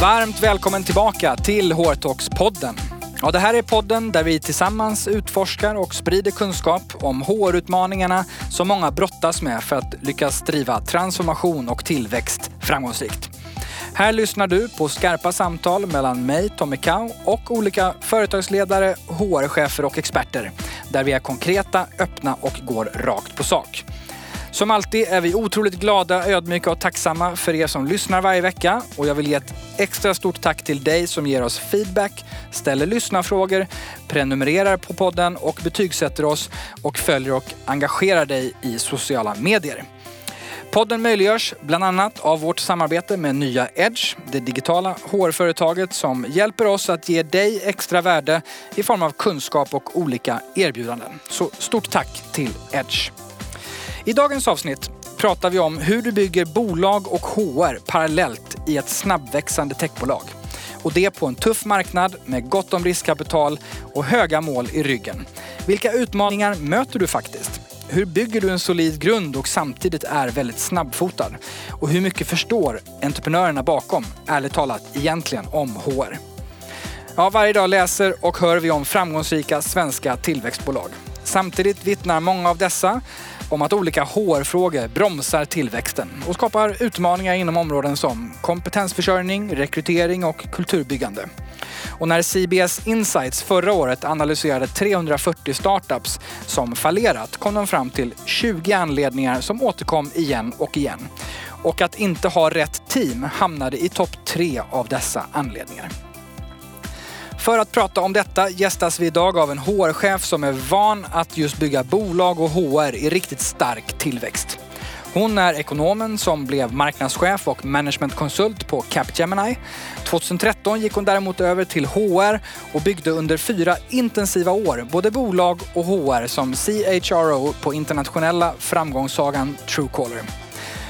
Varmt välkommen tillbaka till HR-talks-podden. Ja, det här är podden där vi tillsammans utforskar och sprider kunskap om HR-utmaningarna som många brottas med för att lyckas driva transformation och tillväxt framgångsrikt. Här lyssnar du på skarpa samtal mellan mig, Tommy Kau och olika företagsledare, HR-chefer och experter. Där vi är konkreta, öppna och går rakt på sak. Som alltid är vi otroligt glada, ödmjuka och tacksamma för er som lyssnar varje vecka. Och jag vill ge ett extra stort tack till dig som ger oss feedback, ställer lyssnarfrågor, prenumererar på podden och betygsätter oss och följer och engagerar dig i sociala medier. Podden möjliggörs bland annat av vårt samarbete med Nya Edge, det digitala HR-företaget som hjälper oss att ge dig extra värde i form av kunskap och olika erbjudanden. Så stort tack till Edge. I dagens avsnitt pratar vi om hur du bygger bolag och HR parallellt i ett snabbväxande techbolag. Och det på en tuff marknad med gott om riskkapital och höga mål i ryggen. Vilka utmaningar möter du faktiskt? Hur bygger du en solid grund och samtidigt är väldigt snabbfotad? Och hur mycket förstår entreprenörerna bakom, ärligt talat, egentligen om HR? Ja, varje dag läser och hör vi om framgångsrika svenska tillväxtbolag. Samtidigt vittnar många av dessa om att olika HR-frågor bromsar tillväxten och skapar utmaningar inom områden som kompetensförsörjning, rekrytering och kulturbyggande. Och när CBS Insights förra året analyserade 340 startups som fallerat kom de fram till 20 anledningar som återkom igen och igen. Och att inte ha rätt team hamnade i topp tre av dessa anledningar. För att prata om detta gästas vi idag av en HR-chef som är van att just bygga bolag och HR i riktigt stark tillväxt. Hon är ekonomen som blev marknadschef och managementkonsult på Capgemini. 2013 gick hon däremot över till HR och byggde under fyra intensiva år både bolag och HR som CHRO på internationella framgångssagan Truecaller.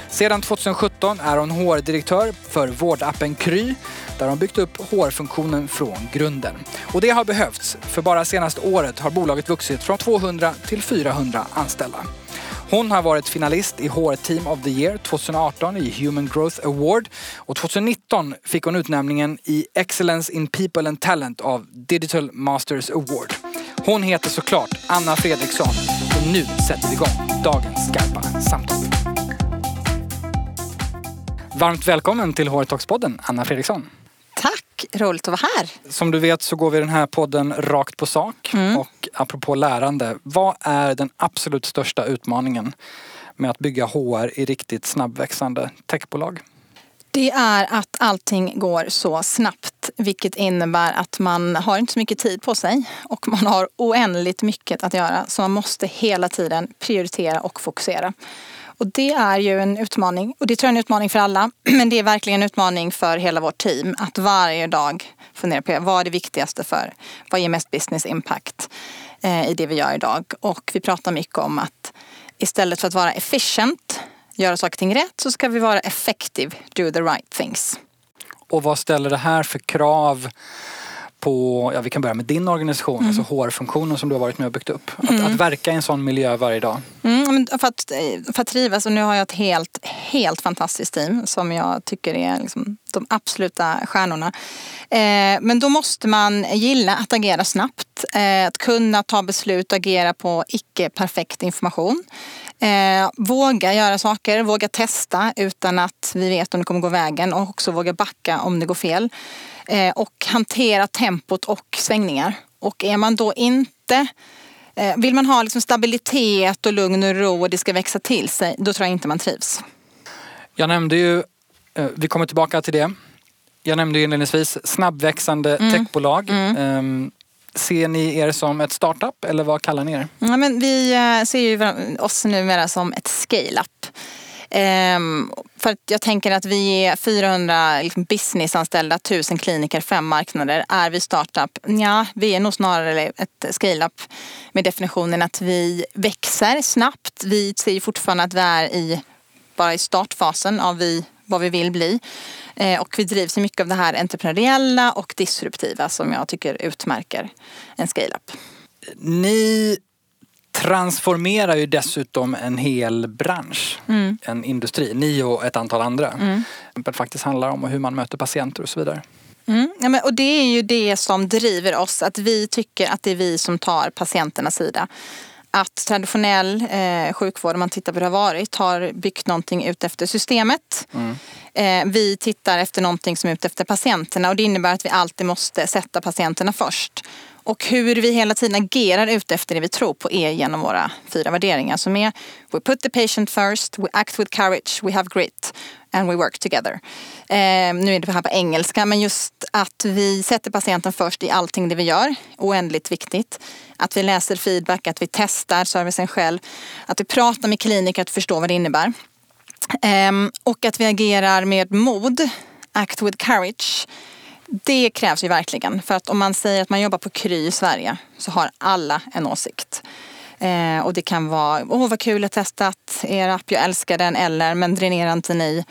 Sedan 2017 är hon HR-direktör för vårdappen Kry där de byggt upp HR-funktionen från grunden. Och det har behövts, för bara senaste året har bolaget vuxit från 200 till 400 anställda. Hon har varit finalist i HR Team of the Year 2018 i Human Growth Award och 2019 fick hon utnämningen i Excellence in People and Talent av Digital Masters Award. Hon heter såklart Anna Fredriksson och nu sätter vi igång dagens skarpa samtal. Varmt välkommen till HR Talks-podden, Anna Fredriksson. Roligt att vara här. Som du vet så går vi den här podden rakt på sak. Mm. Och apropå lärande, vad är den absolut största utmaningen med att bygga HR i riktigt snabbväxande techbolag? Det är att allting går så snabbt vilket innebär att man har inte så mycket tid på sig och man har oändligt mycket att göra så man måste hela tiden prioritera och fokusera. Och det är ju en utmaning och det tror jag är en utmaning för alla. Men det är verkligen en utmaning för hela vårt team att varje dag fundera på vad är det viktigaste för, vad ger mest business impact eh, i det vi gör idag. Och vi pratar mycket om att istället för att vara efficient, göra saker och ting rätt, så ska vi vara effective, do the right things. Och vad ställer det här för krav på, ja vi kan börja med din organisation, mm. alltså HR-funktionen som du har varit med och byggt upp. Att, mm. att verka i en sån miljö varje dag. Mm, för, att, för att trivas, och nu har jag ett helt, helt fantastiskt team som jag tycker är liksom de absoluta stjärnorna. Eh, men då måste man gilla att agera snabbt, eh, att kunna ta beslut och agera på icke perfekt information. Eh, våga göra saker, våga testa utan att vi vet om det kommer gå vägen och också våga backa om det går fel. Eh, och hantera tempot och svängningar. Och är man då inte eh, vill man ha liksom stabilitet och lugn och ro och det ska växa till sig, då tror jag inte man trivs. Jag nämnde ju, eh, vi kommer tillbaka till det. Jag nämnde ju inledningsvis snabbväxande mm. techbolag. Mm. Ehm, ser ni er som ett startup eller vad kallar ni er? Ja, men vi ser ju oss numera som ett scale-up. Ehm, för att jag tänker att vi är 400 liksom, businessanställda, 1000 kliniker, fem marknader. Är vi startup? Ja, vi är nog snarare ett scale-up med definitionen att vi växer snabbt. Vi ser fortfarande att vi är i, bara i startfasen av vi, vad vi vill bli. Ehm, och vi drivs mycket av det här entreprenöriella och disruptiva som jag tycker utmärker en scale-up. Ni transformerar ju dessutom en hel bransch, Mm. en industri. Ni och ett antal andra. Det faktiskt handlar om hur man möter patienter och så vidare. Mm. Ja, men, och det är ju det som driver oss, att vi tycker att det är vi som tar patienternas sida. Att traditionell eh, sjukvård, om man tittar på hur det har varit, har byggt någonting ut efter systemet. Eh, vi tittar efter någonting som är ute efter patienterna och det innebär att vi alltid måste sätta patienterna först. Och hur vi hela tiden agerar ute efter det vi tror på är genom våra fyra värderingar som är We put the patient first, we act with courage, we have grit and we work together. Eh, nu är det här på engelska men just att vi sätter patienten först i allting det vi gör, oändligt viktigt. Att vi läser feedback, att vi testar servicen själv, att vi pratar med kliniker att förstå vad det innebär. Eh, och att vi agerar med mod, act with courage. Det krävs ju verkligen. För att om man säger att man jobbar på Kry i Sverige så har alla en åsikt. Eh, och det kan vara, åh vad kul, jag har testat er app, jag älskar den. Eller, men dränerar inte ni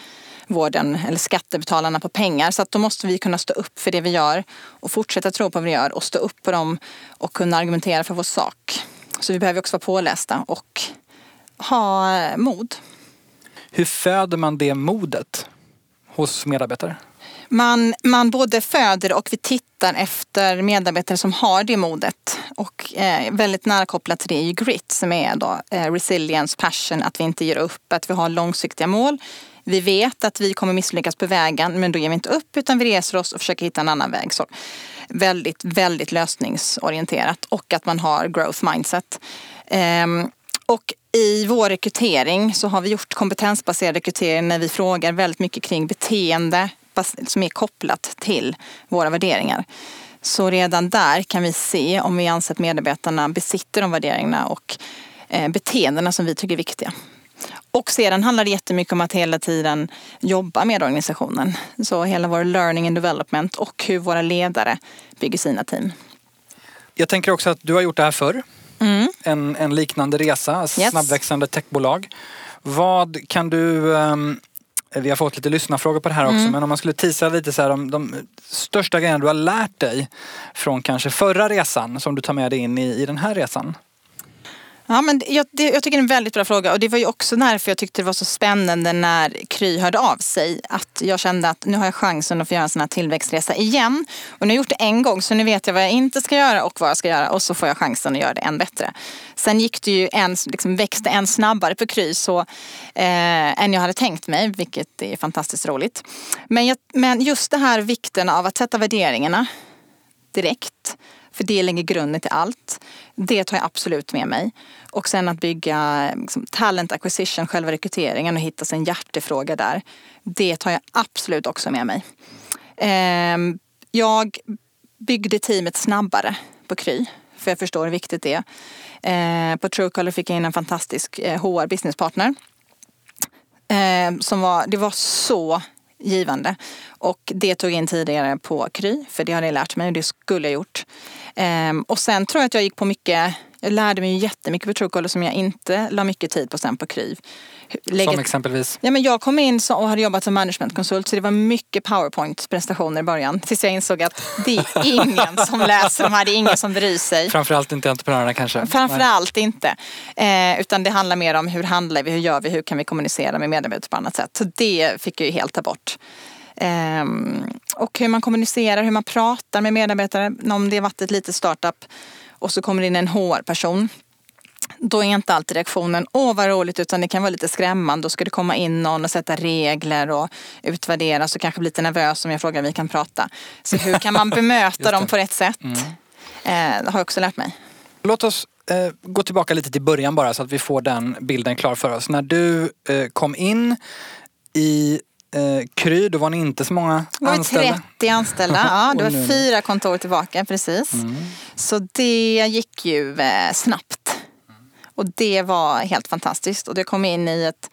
vården eller skattebetalarna på pengar? Så att då måste vi kunna stå upp för det vi gör och fortsätta tro på vad vi gör och stå upp på dem och kunna argumentera för vår sak. Så vi behöver också vara pålästa och ha mod. Hur föder man det modet hos medarbetare? Man, man både föder och vi tittar efter medarbetare som har det modet. Och eh, väldigt nära kopplat till det är ju grit som är då eh, resilience, passion, att vi inte ger upp, att vi har långsiktiga mål. Vi vet att vi kommer misslyckas på vägen men då ger vi inte upp utan vi reser oss och försöker hitta en annan väg. Så väldigt, väldigt lösningsorienterat och att man har growth mindset. Ehm, och i vår rekrytering så har vi gjort kompetensbaserad rekrytering när vi frågar väldigt mycket kring beteende som är kopplat till våra värderingar. Så redan där kan vi se om vi anser att medarbetarna besitter de värderingarna och eh, beteendena som vi tycker är viktiga. Och sedan handlar det jättemycket om att hela tiden jobba med organisationen. Så hela vår learning and development och hur våra ledare bygger sina team. Jag tänker också att du har gjort det här förr. Mm. En, en liknande resa, Yes. snabbväxande techbolag. Vad kan du... ehm, vi har fått lite lyssnarfrågor på det här också Mm. men om man skulle tisa lite så här om de största grejerna du har lärt dig från kanske förra resan som du tar med dig in i, i den här resan. Ja, men jag, det, jag tycker det är en väldigt bra fråga och det var ju också därför jag tyckte det var så spännande när Kry hörde av sig. Att jag kände att nu har jag chansen att få göra en sån här tillväxtresa igen. Och nu har jag gjort det en gång så nu vet jag vad jag inte ska göra och vad jag ska göra och så får jag chansen att göra det än bättre. Sen gick det ju en, liksom växte än snabbare på Kry så, eh, än jag hade tänkt mig vilket är fantastiskt roligt. Men, jag, men just det här vikten av att sätta värderingarna direkt. För det lägger grunden till allt. Det tar jag absolut med mig. Och sen att bygga liksom, talent acquisition, själva rekryteringen och hitta sin hjärtefråga där. Det tar jag absolut också med mig. Eh, jag byggde teamet snabbare på Kry. För jag förstår hur viktigt det är. Eh, på Truecaller fick jag in en fantastisk eh, HR businesspartner. Eh, som var, det var så givande. Och det tog jag in tidigare på Kry, för det har jag lärt mig och det skulle jag gjort. Ehm, och sen tror jag att jag gick på mycket, jag lärde mig jättemycket på Truecaller som jag inte la mycket tid på sen på Kry. Lägga- Som exempelvis. Ja, men jag kom in och hade jobbat som managementkonsult så det var mycket powerpoint-prestationer i början. Tills jag insåg att det är ingen som läser de här, det är ingen som bryr sig. Framförallt inte entreprenörerna kanske. Nej. Framförallt inte. Eh, utan det handlar mer om hur handlar vi, hur gör vi, hur kan vi kommunicera med medarbetare på annat sätt. Så det fick jag ju helt ta bort. Ehm, och hur man kommunicerar, hur man pratar med medarbetare. Om det har varit ett litet startup och så kommer det in en HR-person. Då är inte alltid reaktionen åh vad roligt utan det kan vara lite skrämmande. Då ska det komma in någon och sätta regler och utvärdera så kanske blir lite nervös om jag frågar vi kan prata. Så hur kan man bemöta dem på rätt sätt? Eh, det har jag också lärt mig. Låt oss eh, gå tillbaka lite till början bara så att vi får den bilden klar för oss. När du eh, kom in i eh, Kry, då var ni inte så många Det var ju anställda. 30 anställda. Ja, det var fyra kontor tillbaka precis. Så det gick ju eh, snabbt. Och det var helt fantastiskt. Och jag kom in i ett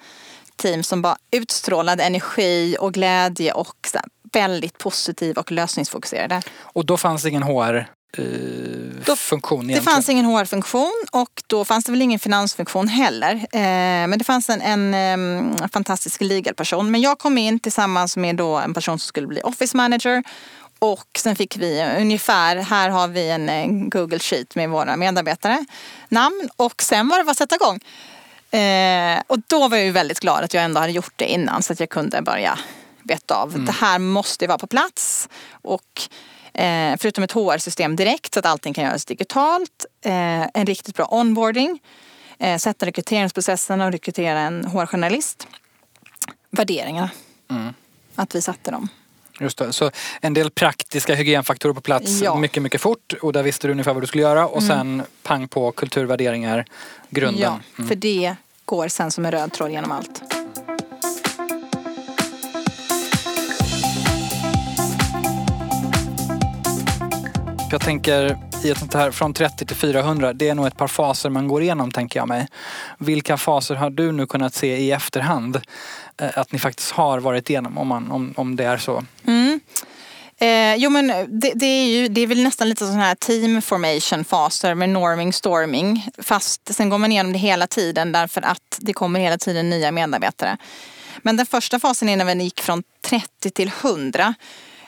team som bara utstrålade energi och glädje och väldigt positiv och lösningsfokuserade. Och då fanns det ingen HR Då- funktion Det egentligen. fanns ingen HR-funktion och då fanns det väl ingen finansfunktion heller. Eh, men det fanns en, en em, fantastisk legal-person. Men jag kom in tillsammans med då en person som skulle bli office manager Och sen fick vi ungefär, här har vi en eh, Google Sheet med våra medarbetare, namn och sen var det bara att sätta igång. Eh, och då var jag ju väldigt glad att jag ändå hade gjort det innan så att jag kunde börja beta av. Mm. Det här måste vara på plats. Och eh, förutom ett HR-system direkt så att allting kan göras digitalt. Eh, en riktigt bra onboarding. Eh, sätta rekryteringsprocessen och rekrytera en HR-journalist. Värderingarna. Mm. Att vi satte dem. Just det. Så en del praktiska hygienfaktorer på plats ja. mycket, mycket fort och där visste du ungefär vad du skulle göra och mm. sen pang på kulturvärderingar, grunden. Ja, mm. för det går sen som en röd tråd genom allt. Jag tänker i ett sånt här från 30 till 400, det är nog ett par faser man går igenom tänker jag mig. Vilka faser har du nu kunnat se i efterhand eh, att ni faktiskt har varit igenom om, man, om, om det är så? Mm. Eh, jo men det, det, är ju, det är väl nästan lite sådana här team formation faser med norming, storming. Fast sen går man igenom det hela tiden därför att det kommer hela tiden nya medarbetare. Men den första fasen är när vi gick från 30 till 100.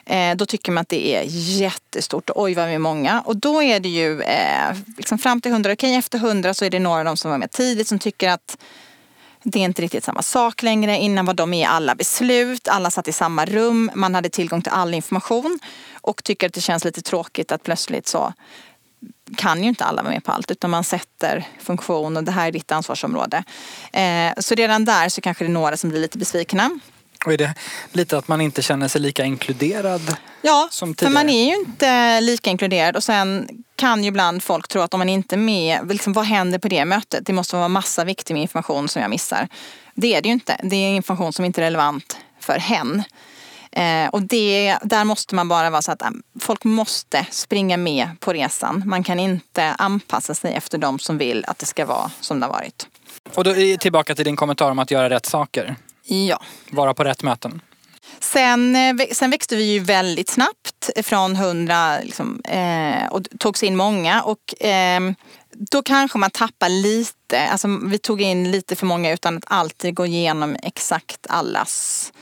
Eh, då tycker man att det är jättestort oj vad vi är många. Och då är det ju eh, liksom fram till 100, okej okay, efter 100 så är det några av dem som var med tidigt som tycker att det är inte riktigt samma sak längre. Innan var de med i alla beslut, alla satt i samma rum, man hade tillgång till all information och tycker att det känns lite tråkigt att plötsligt så kan ju inte alla vara med på allt utan man sätter funktion och det här är ditt ansvarsområde. Eh, så redan där så kanske det är några som blir lite besvikna. Och är det lite att man inte känner sig lika inkluderad ja, som tidigare? för man är ju inte lika inkluderad och sen kan ju ibland folk tro att om man inte är med, liksom, vad händer på det mötet? Det måste vara massa viktig information som jag missar. Det är det ju inte. Det är information som inte är relevant för hen. Eh, och det, där måste man bara vara så att äh, folk måste springa med på resan. Man kan inte anpassa sig efter de som vill att det ska vara som det har varit. Och då är tillbaka till din kommentar om att göra rätt saker. Ja. Vara på rätt möten. Sen, eh, sen växte vi ju väldigt snabbt från 100 liksom, eh, och togs in många. Och, eh, då kanske man tappar lite. Alltså, vi tog in lite för många utan att alltid gå igenom exakt allas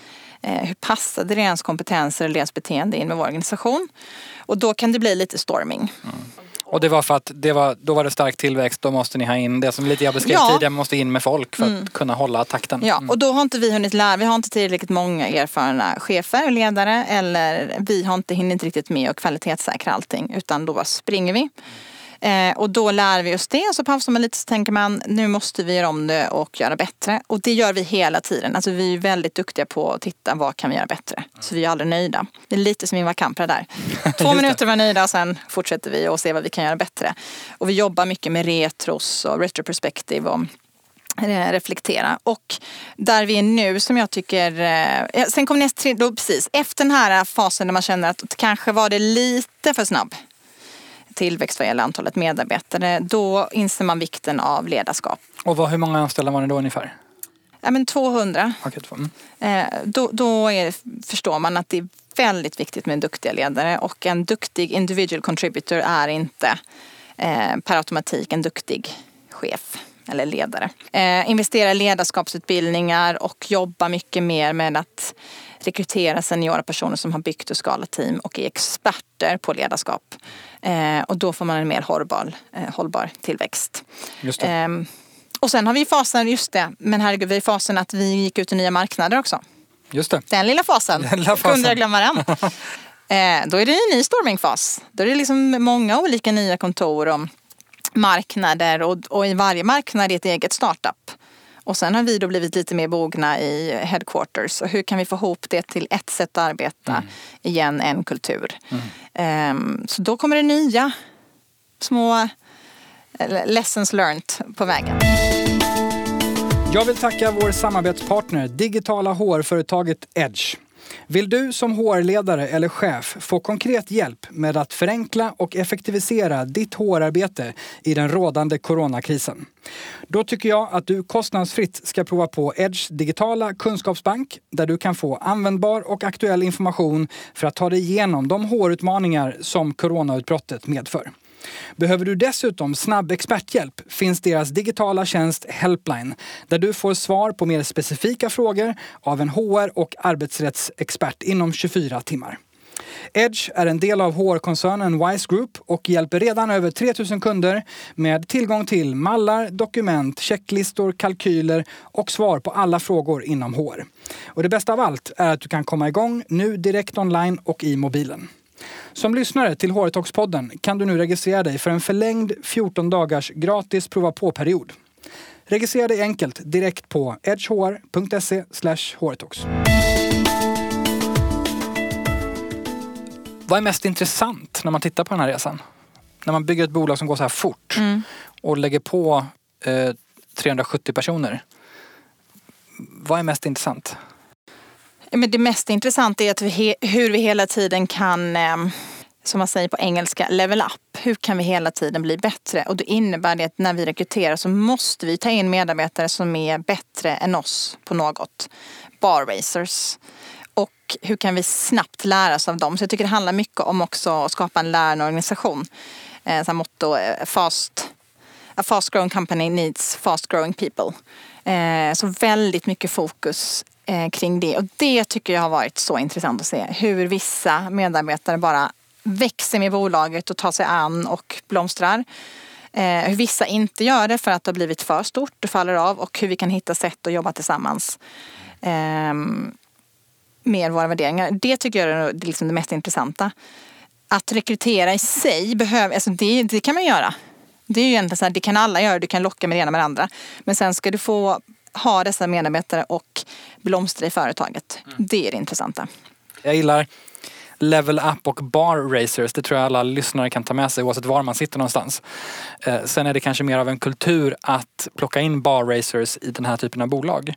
eh, hur passade deras kompetenser och deras beteende in med vår organisation. Och då kan det bli lite storming. Mm. Och det var för att det var, då var det stark tillväxt, då måste ni ha in det som lite jag beskrev ja. tidigare, måste in med folk för mm. att kunna hålla takten. Ja, mm. och då har inte vi hunnit lära, vi har inte tillräckligt många erfarna chefer och ledare eller vi har inte hunnit riktigt med att kvalitetssäkra allting utan då springer vi. Eh, och då lär vi oss det, så pausar man lite så tänker man nu måste vi göra om det och göra bättre. Och det gör vi hela tiden. Alltså vi är väldigt duktiga på att titta vad kan vi göra bättre. Så vi är aldrig nöjda. Det är lite som Ingvar Kamprad där. Två minuter var nöjda och sen fortsätter vi och ser vad vi kan göra bättre. Och vi jobbar mycket med retros och retroperspektiv och eh, reflektera. Och där vi är nu som jag tycker, eh, sen kom nästa då precis efter den här fasen där man känner att kanske var det lite för snabb tillväxt vad gäller antalet medarbetare, då inser man vikten av ledarskap. Och vad, hur många anställda var ni då ungefär? Ja, men 200. Okay, mm. eh, då då är, förstår man att det är väldigt viktigt med duktiga ledare och en duktig individual contributor är inte eh, per automatik en duktig chef eller ledare. Eh, investera i ledarskapsutbildningar och jobba mycket mer med att rekrytera seniora personer som har byggt och skalat team och är experter på ledarskap. Eh, och då får man en mer hållbar, eh, hållbar tillväxt. Eh, och sen har vi fasen, just det, men herregud, vi har fasen att vi gick ut i nya marknader också. Just det. Den lilla fasen. Den lilla fasen. Kunde jag glömma den. eh, då är det en ny stormingfas. Då är det liksom många olika nya kontor och marknader och, och i varje marknad är ett eget startup. Och sen har vi då blivit lite mer mogna i headquarters. Och hur kan vi få ihop det till ett sätt att arbeta? Mm. Igen, en kultur. Mm. Um, så då kommer det nya små eh, lessons learned på vägen. Jag vill tacka vår samarbetspartner, digitala HR-företaget Edge. Vill du som HR-ledare eller chef få konkret hjälp med att förenkla och effektivisera ditt HR-arbete i den rådande coronakrisen? Då tycker jag att du kostnadsfritt ska prova på Edge digitala kunskapsbank där du kan få användbar och aktuell information för att ta dig igenom de HR-utmaningar som coronautbrottet medför. Behöver du dessutom snabb experthjälp finns deras digitala tjänst Helpline där du får svar på mer specifika frågor av en HR och arbetsrättsexpert inom 24 timmar. Edge är en del av HR-koncernen Wise Group och hjälper redan över 3000 kunder med tillgång till mallar, dokument, checklistor, kalkyler och svar på alla frågor inom HR. Och det bästa av allt är att du kan komma igång nu direkt online och i mobilen. Som lyssnare till HR Talks-podden kan du nu registrera dig för en förlängd 14 dagars gratis prova på-period. Registrera dig enkelt direkt på edgehr.se hrtalks. Vad är mest intressant när man tittar på den här resan? När man bygger ett bolag som går så här fort Mm. och lägger på eh, 370 personer. Vad är mest intressant? Men det mest intressanta är att vi he, hur vi hela tiden kan, eh, som man säger på engelska, level up. Hur kan vi hela tiden bli bättre? Och då innebär det att när vi rekryterar så måste vi ta in medarbetare som är bättre än oss på något. Bar racers. Och hur kan vi snabbt lära oss av dem? Så jag tycker det handlar mycket om också att skapa en lärande organisation. Eh, så här motto, eh, fast, a fast growing company needs fast growing people. Eh, så väldigt mycket fokus eh, kring det. Och det tycker jag har varit så intressant att se. Hur vissa medarbetare bara växer med bolaget och tar sig an och blomstrar. Eh, hur vissa inte gör det för att det har blivit för stort och faller av och hur vi kan hitta sätt att jobba tillsammans. eh, med våra värderingar. Det tycker jag är det, liksom det mest intressanta. Att rekrytera i sig, behöver, alltså det, det kan man göra. Det är ju egentligen så här, det kan alla göra, du kan locka med det ena med det andra. Men sen ska du få ha dessa medarbetare och blomstra i företaget. Det är det intressanta. Jag gillar Level Up och Bar Racers. Det tror jag alla lyssnare kan ta med sig oavsett var man sitter någonstans. Eh, sen är det kanske mer av en kultur att plocka in Bar Racers i den här typen av bolag.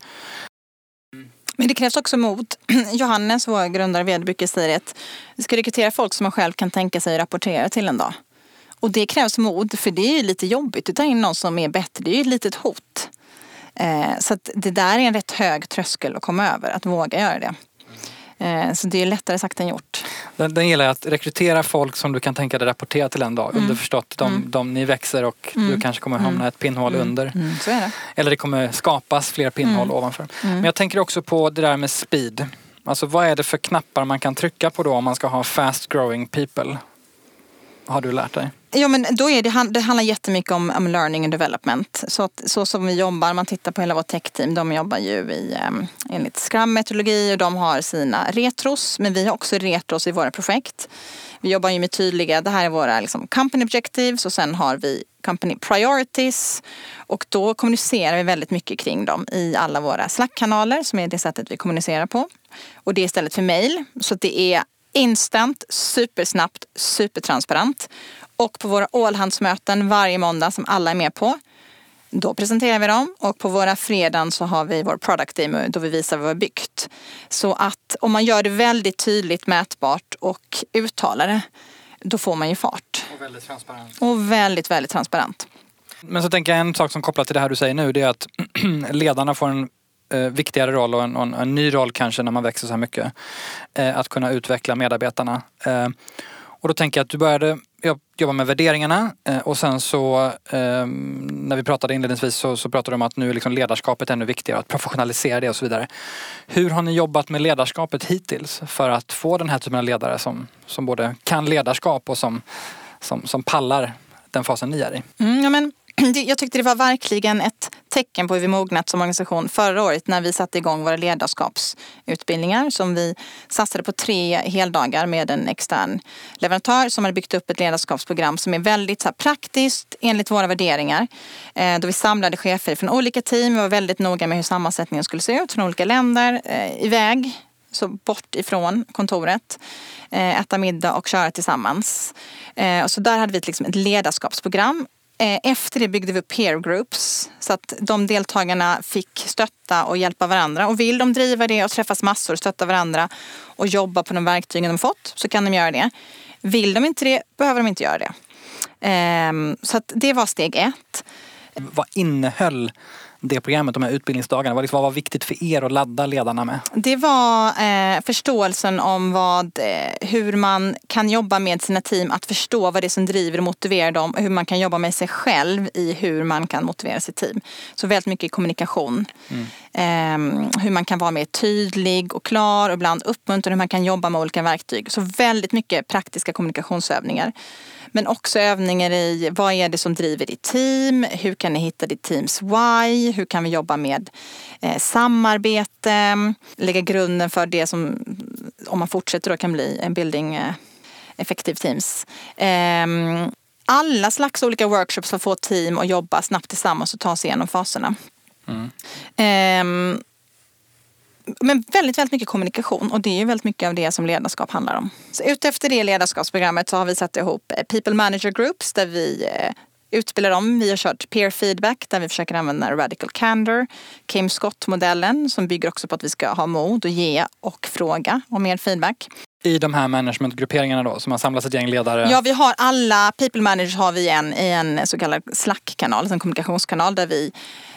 Men det krävs också mod. Johannes, vår grundare och vd, brukar säga att vi ska rekrytera folk som man själv kan tänka sig att rapportera till en dag. Och det krävs mod, för det är ju lite jobbigt att ta in någon som är bättre. Det är ju ett litet hot. Eh, så det där är en rätt hög tröskel att komma över, att våga göra det. Eh, så det är lättare sagt än gjort. Den, den jag, att rekrytera folk som du kan tänka dig rapportera till en dag. Underförstått, de, de, ni växer och du kanske kommer hamna ett pinnhål under. Mm, så är det. Eller det kommer skapas fler pinnhål ovanför. Men jag tänker också på det där med speed. Alltså vad är det för knappar man kan trycka på då om man ska ha fast growing people? Har du lärt dig? Ja men då är det, det handlar jättemycket om, om learning and development. Så, att, så som vi jobbar, man tittar på hela vårt tech-team. de jobbar ju i, um, enligt Scrum-metodologi och de har sina retros. Men vi har också retros i våra projekt. Vi jobbar ju med tydliga, det här är våra liksom, company objectives och sen har vi company priorities. Och då kommunicerar vi väldigt mycket kring dem i alla våra Slack-kanaler som är det sättet vi kommunicerar på. Och det är istället för mail. Så det är instant, supersnabbt, supertransparent. Och på våra allhandsmöten varje måndag som alla är med på. Då presenterar vi dem och på våra fredagen så har vi vår product demo då vi visar vad vi har byggt. Så att om man gör det väldigt tydligt, mätbart och uttalar det, då får man ju fart. Och väldigt transparent. Och väldigt, väldigt transparent. Men så tänker jag en sak som kopplat till det här du säger nu det är att ledarna får en eh, viktigare roll och en, en, en ny roll kanske när man växer så här mycket. Eh, att kunna utveckla medarbetarna. Eh, och då tänker jag att du började jobba med värderingarna eh, och sen så eh, när vi pratade inledningsvis så, så pratade du om att nu är liksom ledarskapet ännu viktigare, att professionalisera det och så vidare. Hur har ni jobbat med ledarskapet hittills för att få den här typen av ledare som, som både kan ledarskap och som, som, som pallar den fasen ni är i? Mm, ja, men, jag tyckte det var verkligen ett tecken på hur vi mognat som organisation förra året när vi satte igång våra ledarskapsutbildningar som vi satsade på tre heldagar med en extern leverantör som hade byggt upp ett ledarskapsprogram som är väldigt så här, praktiskt enligt våra värderingar. Eh, då vi samlade chefer från olika team Vi var väldigt noga med hur sammansättningen skulle se ut från olika länder eh, iväg så bort ifrån kontoret, eh, äta middag och köra tillsammans. Eh, så där hade vi liksom ett ledarskapsprogram. Eh, efter det byggde vi upp peer groups så att de deltagarna fick stötta och hjälpa varandra. Och vill de driva det och träffas massor och stötta varandra och jobba på de verktygen de fått så kan de göra det. Vill de inte det behöver de inte göra det. Ehm, så att det var steg ett. Vad innehöll det programmet, de här utbildningsdagarna? Vad, liksom, vad var viktigt för er att ladda ledarna med? Det var eh, förståelsen om vad, eh, hur man kan jobba med sina team, att förstå vad det är som driver och motiverar dem och hur man kan jobba med sig själv i hur man kan motivera sitt team. Så väldigt mycket kommunikation. Ehm, Ehm, hur man kan vara mer tydlig och klar och ibland uppmuntra hur man kan jobba med olika verktyg. Så väldigt mycket praktiska kommunikationsövningar. Men också övningar i vad är det som driver ditt team? Hur kan ni hitta ditt teams why? Hur kan vi jobba med eh, samarbete? Lägga grunden för det som, om man fortsätter då, kan bli en building eh, effective teams. Eh, alla slags olika workshops för att få team att jobba snabbt tillsammans och ta sig igenom faserna. Mm. Eh, men väldigt, väldigt mycket kommunikation och det är ju väldigt mycket av det som ledarskap handlar om. Så utefter det ledarskapsprogrammet så har vi satt ihop eh, People Manager Groups där vi eh, utbildar dem. Vi har kört peer feedback där vi försöker använda radical candor. Kim Scott-modellen som bygger också på att vi ska ha mod och ge och fråga om mer feedback. I de här managementgrupperingarna då som har samlats ett gäng ledare? Ja, vi har alla people managers har vi en, i en så kallad Slack-kanal, en kommunikationskanal där vi Ehm,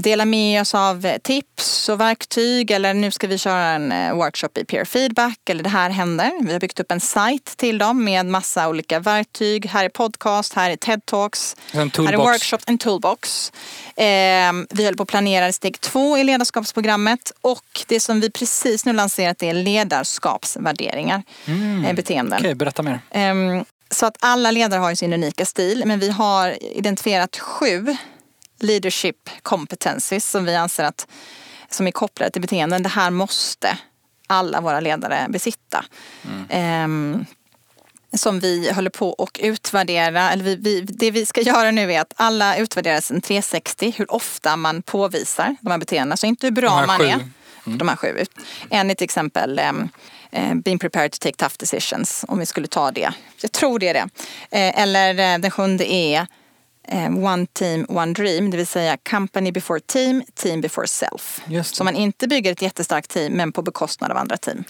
dela med oss av tips och verktyg eller nu ska vi köra en eh, workshop i peer feedback eller det här händer. Vi har byggt upp en sajt till dem med massa olika verktyg. Här är podcast, här är TED Talks, en här är workshop, en toolbox. Ehm, vi håller på att planera steg två i ledarskapsprogrammet och det som vi precis nu lanserat är ledarskapsvärderingar, mm. Eh, beteenden. Okej, okay, berätta mer. Ehm, så att alla ledare har sin unika stil men vi har identifierat sju leadership competencies som vi anser att som är kopplade till beteenden. Det här måste alla våra ledare besitta. Mm. Um, som vi håller på och utvärdera. Eller vi, vi, det vi ska göra nu är att alla utvärderas en 360 hur ofta man påvisar de här beteendena. Så inte hur bra man sju. är. Mm. De här sju. En är till exempel um, uh, being prepared to take tough decisions. Om vi skulle ta det. Jag tror det är det. Uh, eller uh, den sjunde är Eh, one team, one dream, det vill säga company before team, team before self. Så man inte bygger ett jättestarkt team men på bekostnad av andra team.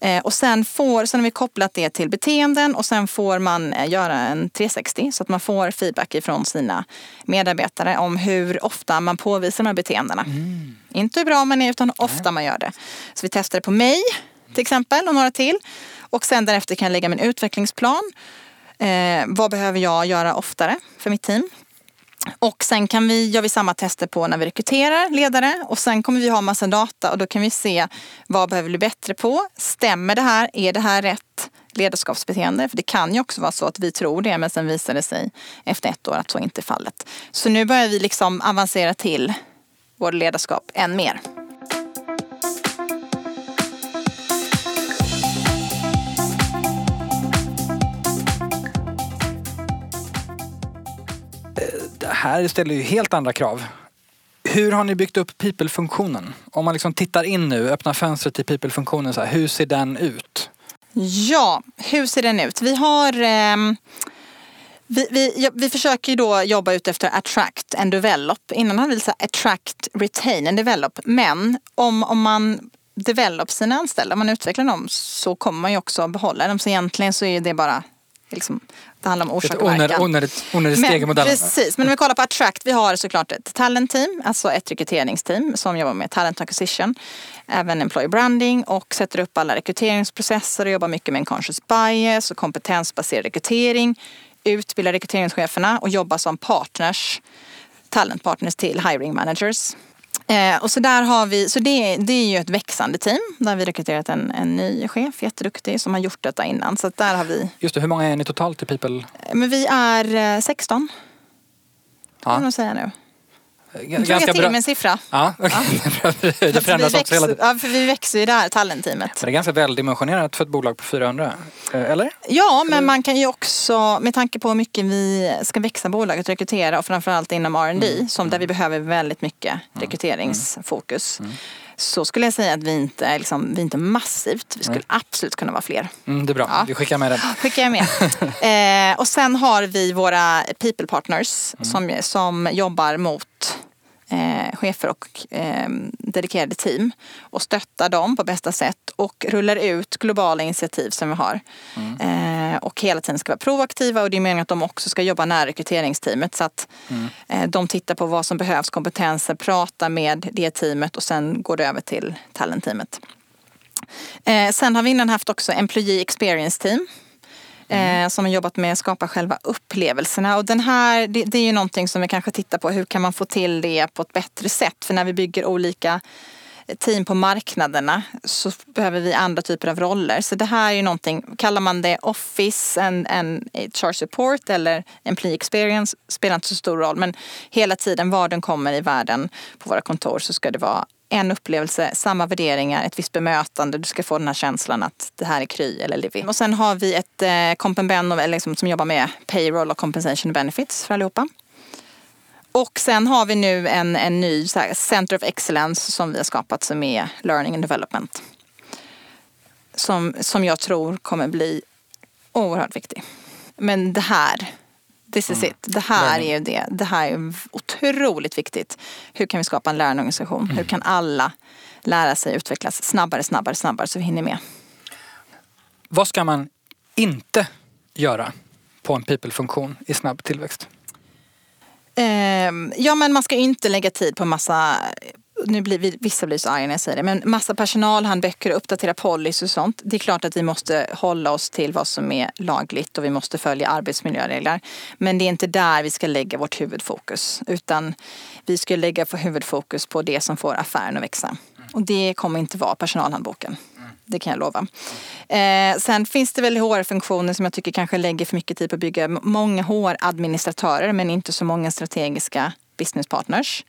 Eh, och sen, får, sen har vi kopplat det till beteenden och sen får man eh, göra en 360 så att man får feedback ifrån sina medarbetare om hur ofta man påvisar de här beteendena. Mm. Inte hur bra man är utan hur ofta Nej. man gör det. Så vi testade på mig till exempel och några till. Och sen därefter kan jag lägga min utvecklingsplan Eh, vad behöver jag göra oftare för mitt team? Och sen kan vi, gör vi samma tester på när vi rekryterar ledare och sen kommer vi ha massa data och då kan vi se vad behöver vi bli bättre på? Stämmer det här? Är det här rätt ledarskapsbeteende? För det kan ju också vara så att vi tror det men sen visar det sig efter ett år att så inte är fallet. Så nu börjar vi liksom avancera till vårt ledarskap än mer. Här ställer ju helt andra krav. Hur har ni byggt upp people-funktionen? Om man liksom tittar in nu, öppnar fönstret till people-funktionen, så här, hur ser den ut? Ja, hur ser den ut? Vi har eh, vi, vi, vi försöker ju då jobba ut efter attract and develop. Innan hade vi så attract, retain and develop. Men om, om man develop sina anställda, om man utvecklar dem så kommer man ju också behålla dem. Så egentligen så är det bara liksom, det handlar om orsak och verkan. Onödigt, onödigt steg i modellen. Precis, men om vi kollar på Attract, vi har såklart ett talent team, alltså ett rekryteringsteam som jobbar med talent acquisition, även employee branding och sätter upp alla rekryteringsprocesser och jobbar mycket med en conscious bias och kompetensbaserad rekrytering, utbildar rekryteringscheferna och jobbar som partners, talentpartners till hiring managers. Eh, och så där har vi, så det, det är ju ett växande team där vi rekryterat en, en ny chef, jätteduktig, som har gjort detta innan. Så där har vi... Just det, hur många är ni totalt i People? Men vi är 16. Ja. Kan jag säga nu. Tror jag till med en siffra. Ja, okay. ja. det förändras också hela tiden. Ja, för vi växer ju det här talentteamet. det är ganska väldimensionerat för ett bolag på 400, eh, eller? Ja, men man kan ju också, med tanke på hur mycket vi ska växa bolaget, rekrytera och framförallt inom R&D mm. som där vi behöver väldigt mycket mm. rekryteringsfokus. Mm. Så skulle jag säga att vi inte är, liksom, vi inte massivt. Vi skulle absolut kunna vara fler. Mm, det är bra, ja. vi skickar med det. Skickar jag med. eh, och sen har vi våra people partners mm. som, som jobbar mot eh, chefer och eh, dedikerade team och stöttar dem på bästa sätt och rullar ut globala initiativ som vi har. Mm. Eh, och hela tiden ska vara proaktiva och det är meningen att de också ska jobba nära rekryteringsteamet så att mm. eh, de tittar på vad som behövs, kompetenser, pratar med det teamet och sen går det över till talentteamet. Eh, sen har vi innan haft också Employee Experience Team Mm. som har jobbat med att skapa själva upplevelserna. Och den här, det, det är ju någonting som vi kanske tittar på. Hur kan man få till det på ett bättre sätt? För när vi bygger olika team på marknaderna så behöver vi andra typer av roller. Så det här är ju någonting, kallar man det Office, en, en HR support eller Employee experience spelar inte så stor roll. Men hela tiden var den kommer i världen på våra kontor så ska det vara en upplevelse, samma värderingar, ett visst bemötande. Du ska få den här känslan att det här är Kry eller Livy. Och sen har vi ett eh, kompenbenno liksom, som jobbar med payroll och compensation benefits för allihopa. Och sen har vi nu en, en ny så här, Center of Excellence som vi har skapat som är Learning and Development. Som, som jag tror kommer bli oerhört viktig. Men det här, this is mm. it. Det här är ju det. Det här är otroligt viktigt. Hur kan vi skapa en lärande organisation? Mm. Hur kan alla lära sig utvecklas snabbare, snabbare, snabbare så vi hinner med? Vad ska man inte göra på en people-funktion i snabb tillväxt? Ehm, ja men man ska inte lägga tid på massa nu blir vissa blir så arga när jag säger det, men massa personalhandböcker och uppdatera policy och sånt. Det är klart att vi måste hålla oss till vad som är lagligt och vi måste följa arbetsmiljöregler. Men det är inte där vi ska lägga vårt huvudfokus, utan vi ska lägga för huvudfokus på det som får affären att växa. Och det kommer inte vara personalhandboken. Det kan jag lova. Eh, sen finns det väl HR-funktioner som jag tycker kanske lägger för mycket tid på att bygga många HR-administratörer men inte så många strategiska businesspartners.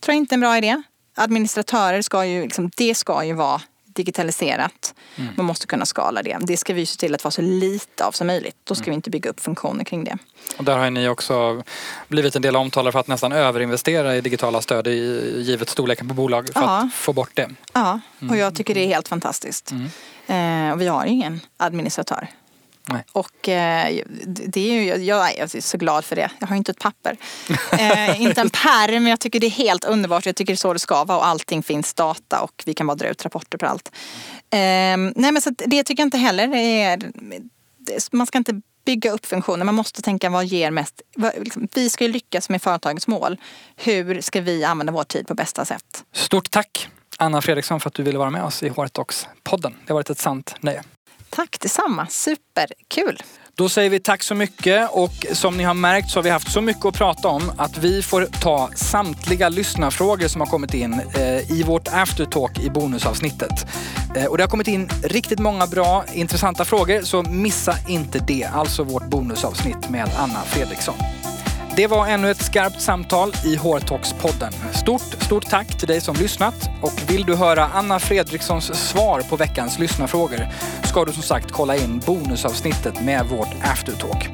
Tror jag inte är en bra idé. Administratörer ska ju, liksom, det ska ju vara digitaliserat. Mm. Man måste kunna skala det. Det ska vi se till att vara så lite av som möjligt. Då ska mm. vi inte bygga upp funktioner kring det. Och där har ni också blivit en del omtalare för att nästan överinvestera i digitala stöd i givet storleken på bolag för ja. att få bort det. Ja, och jag mm. tycker det är helt fantastiskt. Mm. Eh, och vi har ingen administratör. Nej. Och eh, det är ju, jag är så glad för det. Jag har inte ett papper. Eh, inte en pärm, men jag tycker det är helt underbart. Jag tycker det är så det ska vara och allting finns data och vi kan bara dra ut rapporter på allt. Eh, nej men så det tycker jag inte heller är... Man ska inte bygga upp funktioner. Man måste tänka vad ger mest. Liksom, vi ska ju lyckas med företagets mål. Hur ska vi använda vår tid på bästa sätt? Stort tack Anna Fredriksson för att du ville vara med oss i HR podden Det har varit ett sant nöje. Tack detsamma, superkul! Då säger vi tack så mycket och som ni har märkt så har vi haft så mycket att prata om att vi får ta samtliga lyssnarfrågor som har kommit in eh, i vårt aftertalk i bonusavsnittet. Eh, och det har kommit in riktigt många bra, intressanta frågor så missa inte det. Alltså vårt bonusavsnitt med Anna Fredriksson. Det var ännu ett skarpt samtal i Hårtalks-podden. Stort, stort tack till dig som lyssnat och vill du höra Anna Fredrikssons svar på veckans lyssnarfrågor ska du som sagt kolla in bonusavsnittet med vårt aftertalk.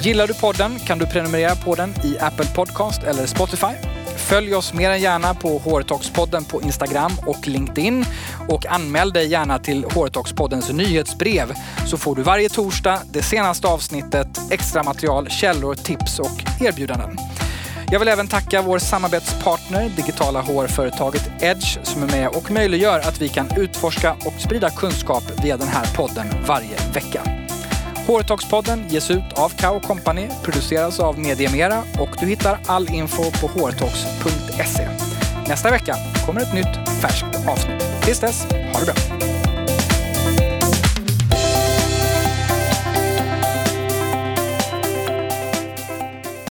Gillar du podden kan du prenumerera på den i Apple Podcast eller Spotify. Följ oss mer än gärna på Hårtalkspodden på Instagram och LinkedIn. Och anmäl dig gärna till Hårtalkspoddens nyhetsbrev så får du varje torsdag det senaste avsnittet, extra material, källor, tips och erbjudanden. Jag vill även tacka vår samarbetspartner, digitala HR-företaget Edge, som är med och möjliggör att vi kan utforska och sprida kunskap via den här podden varje vecka. Hårtalkspodden ges ut av Kao Company, produceras av Mediemera och du hittar all info på hårtalks.se. Nästa vecka kommer ett nytt färskt avsnitt. Tills dess, ha det bra!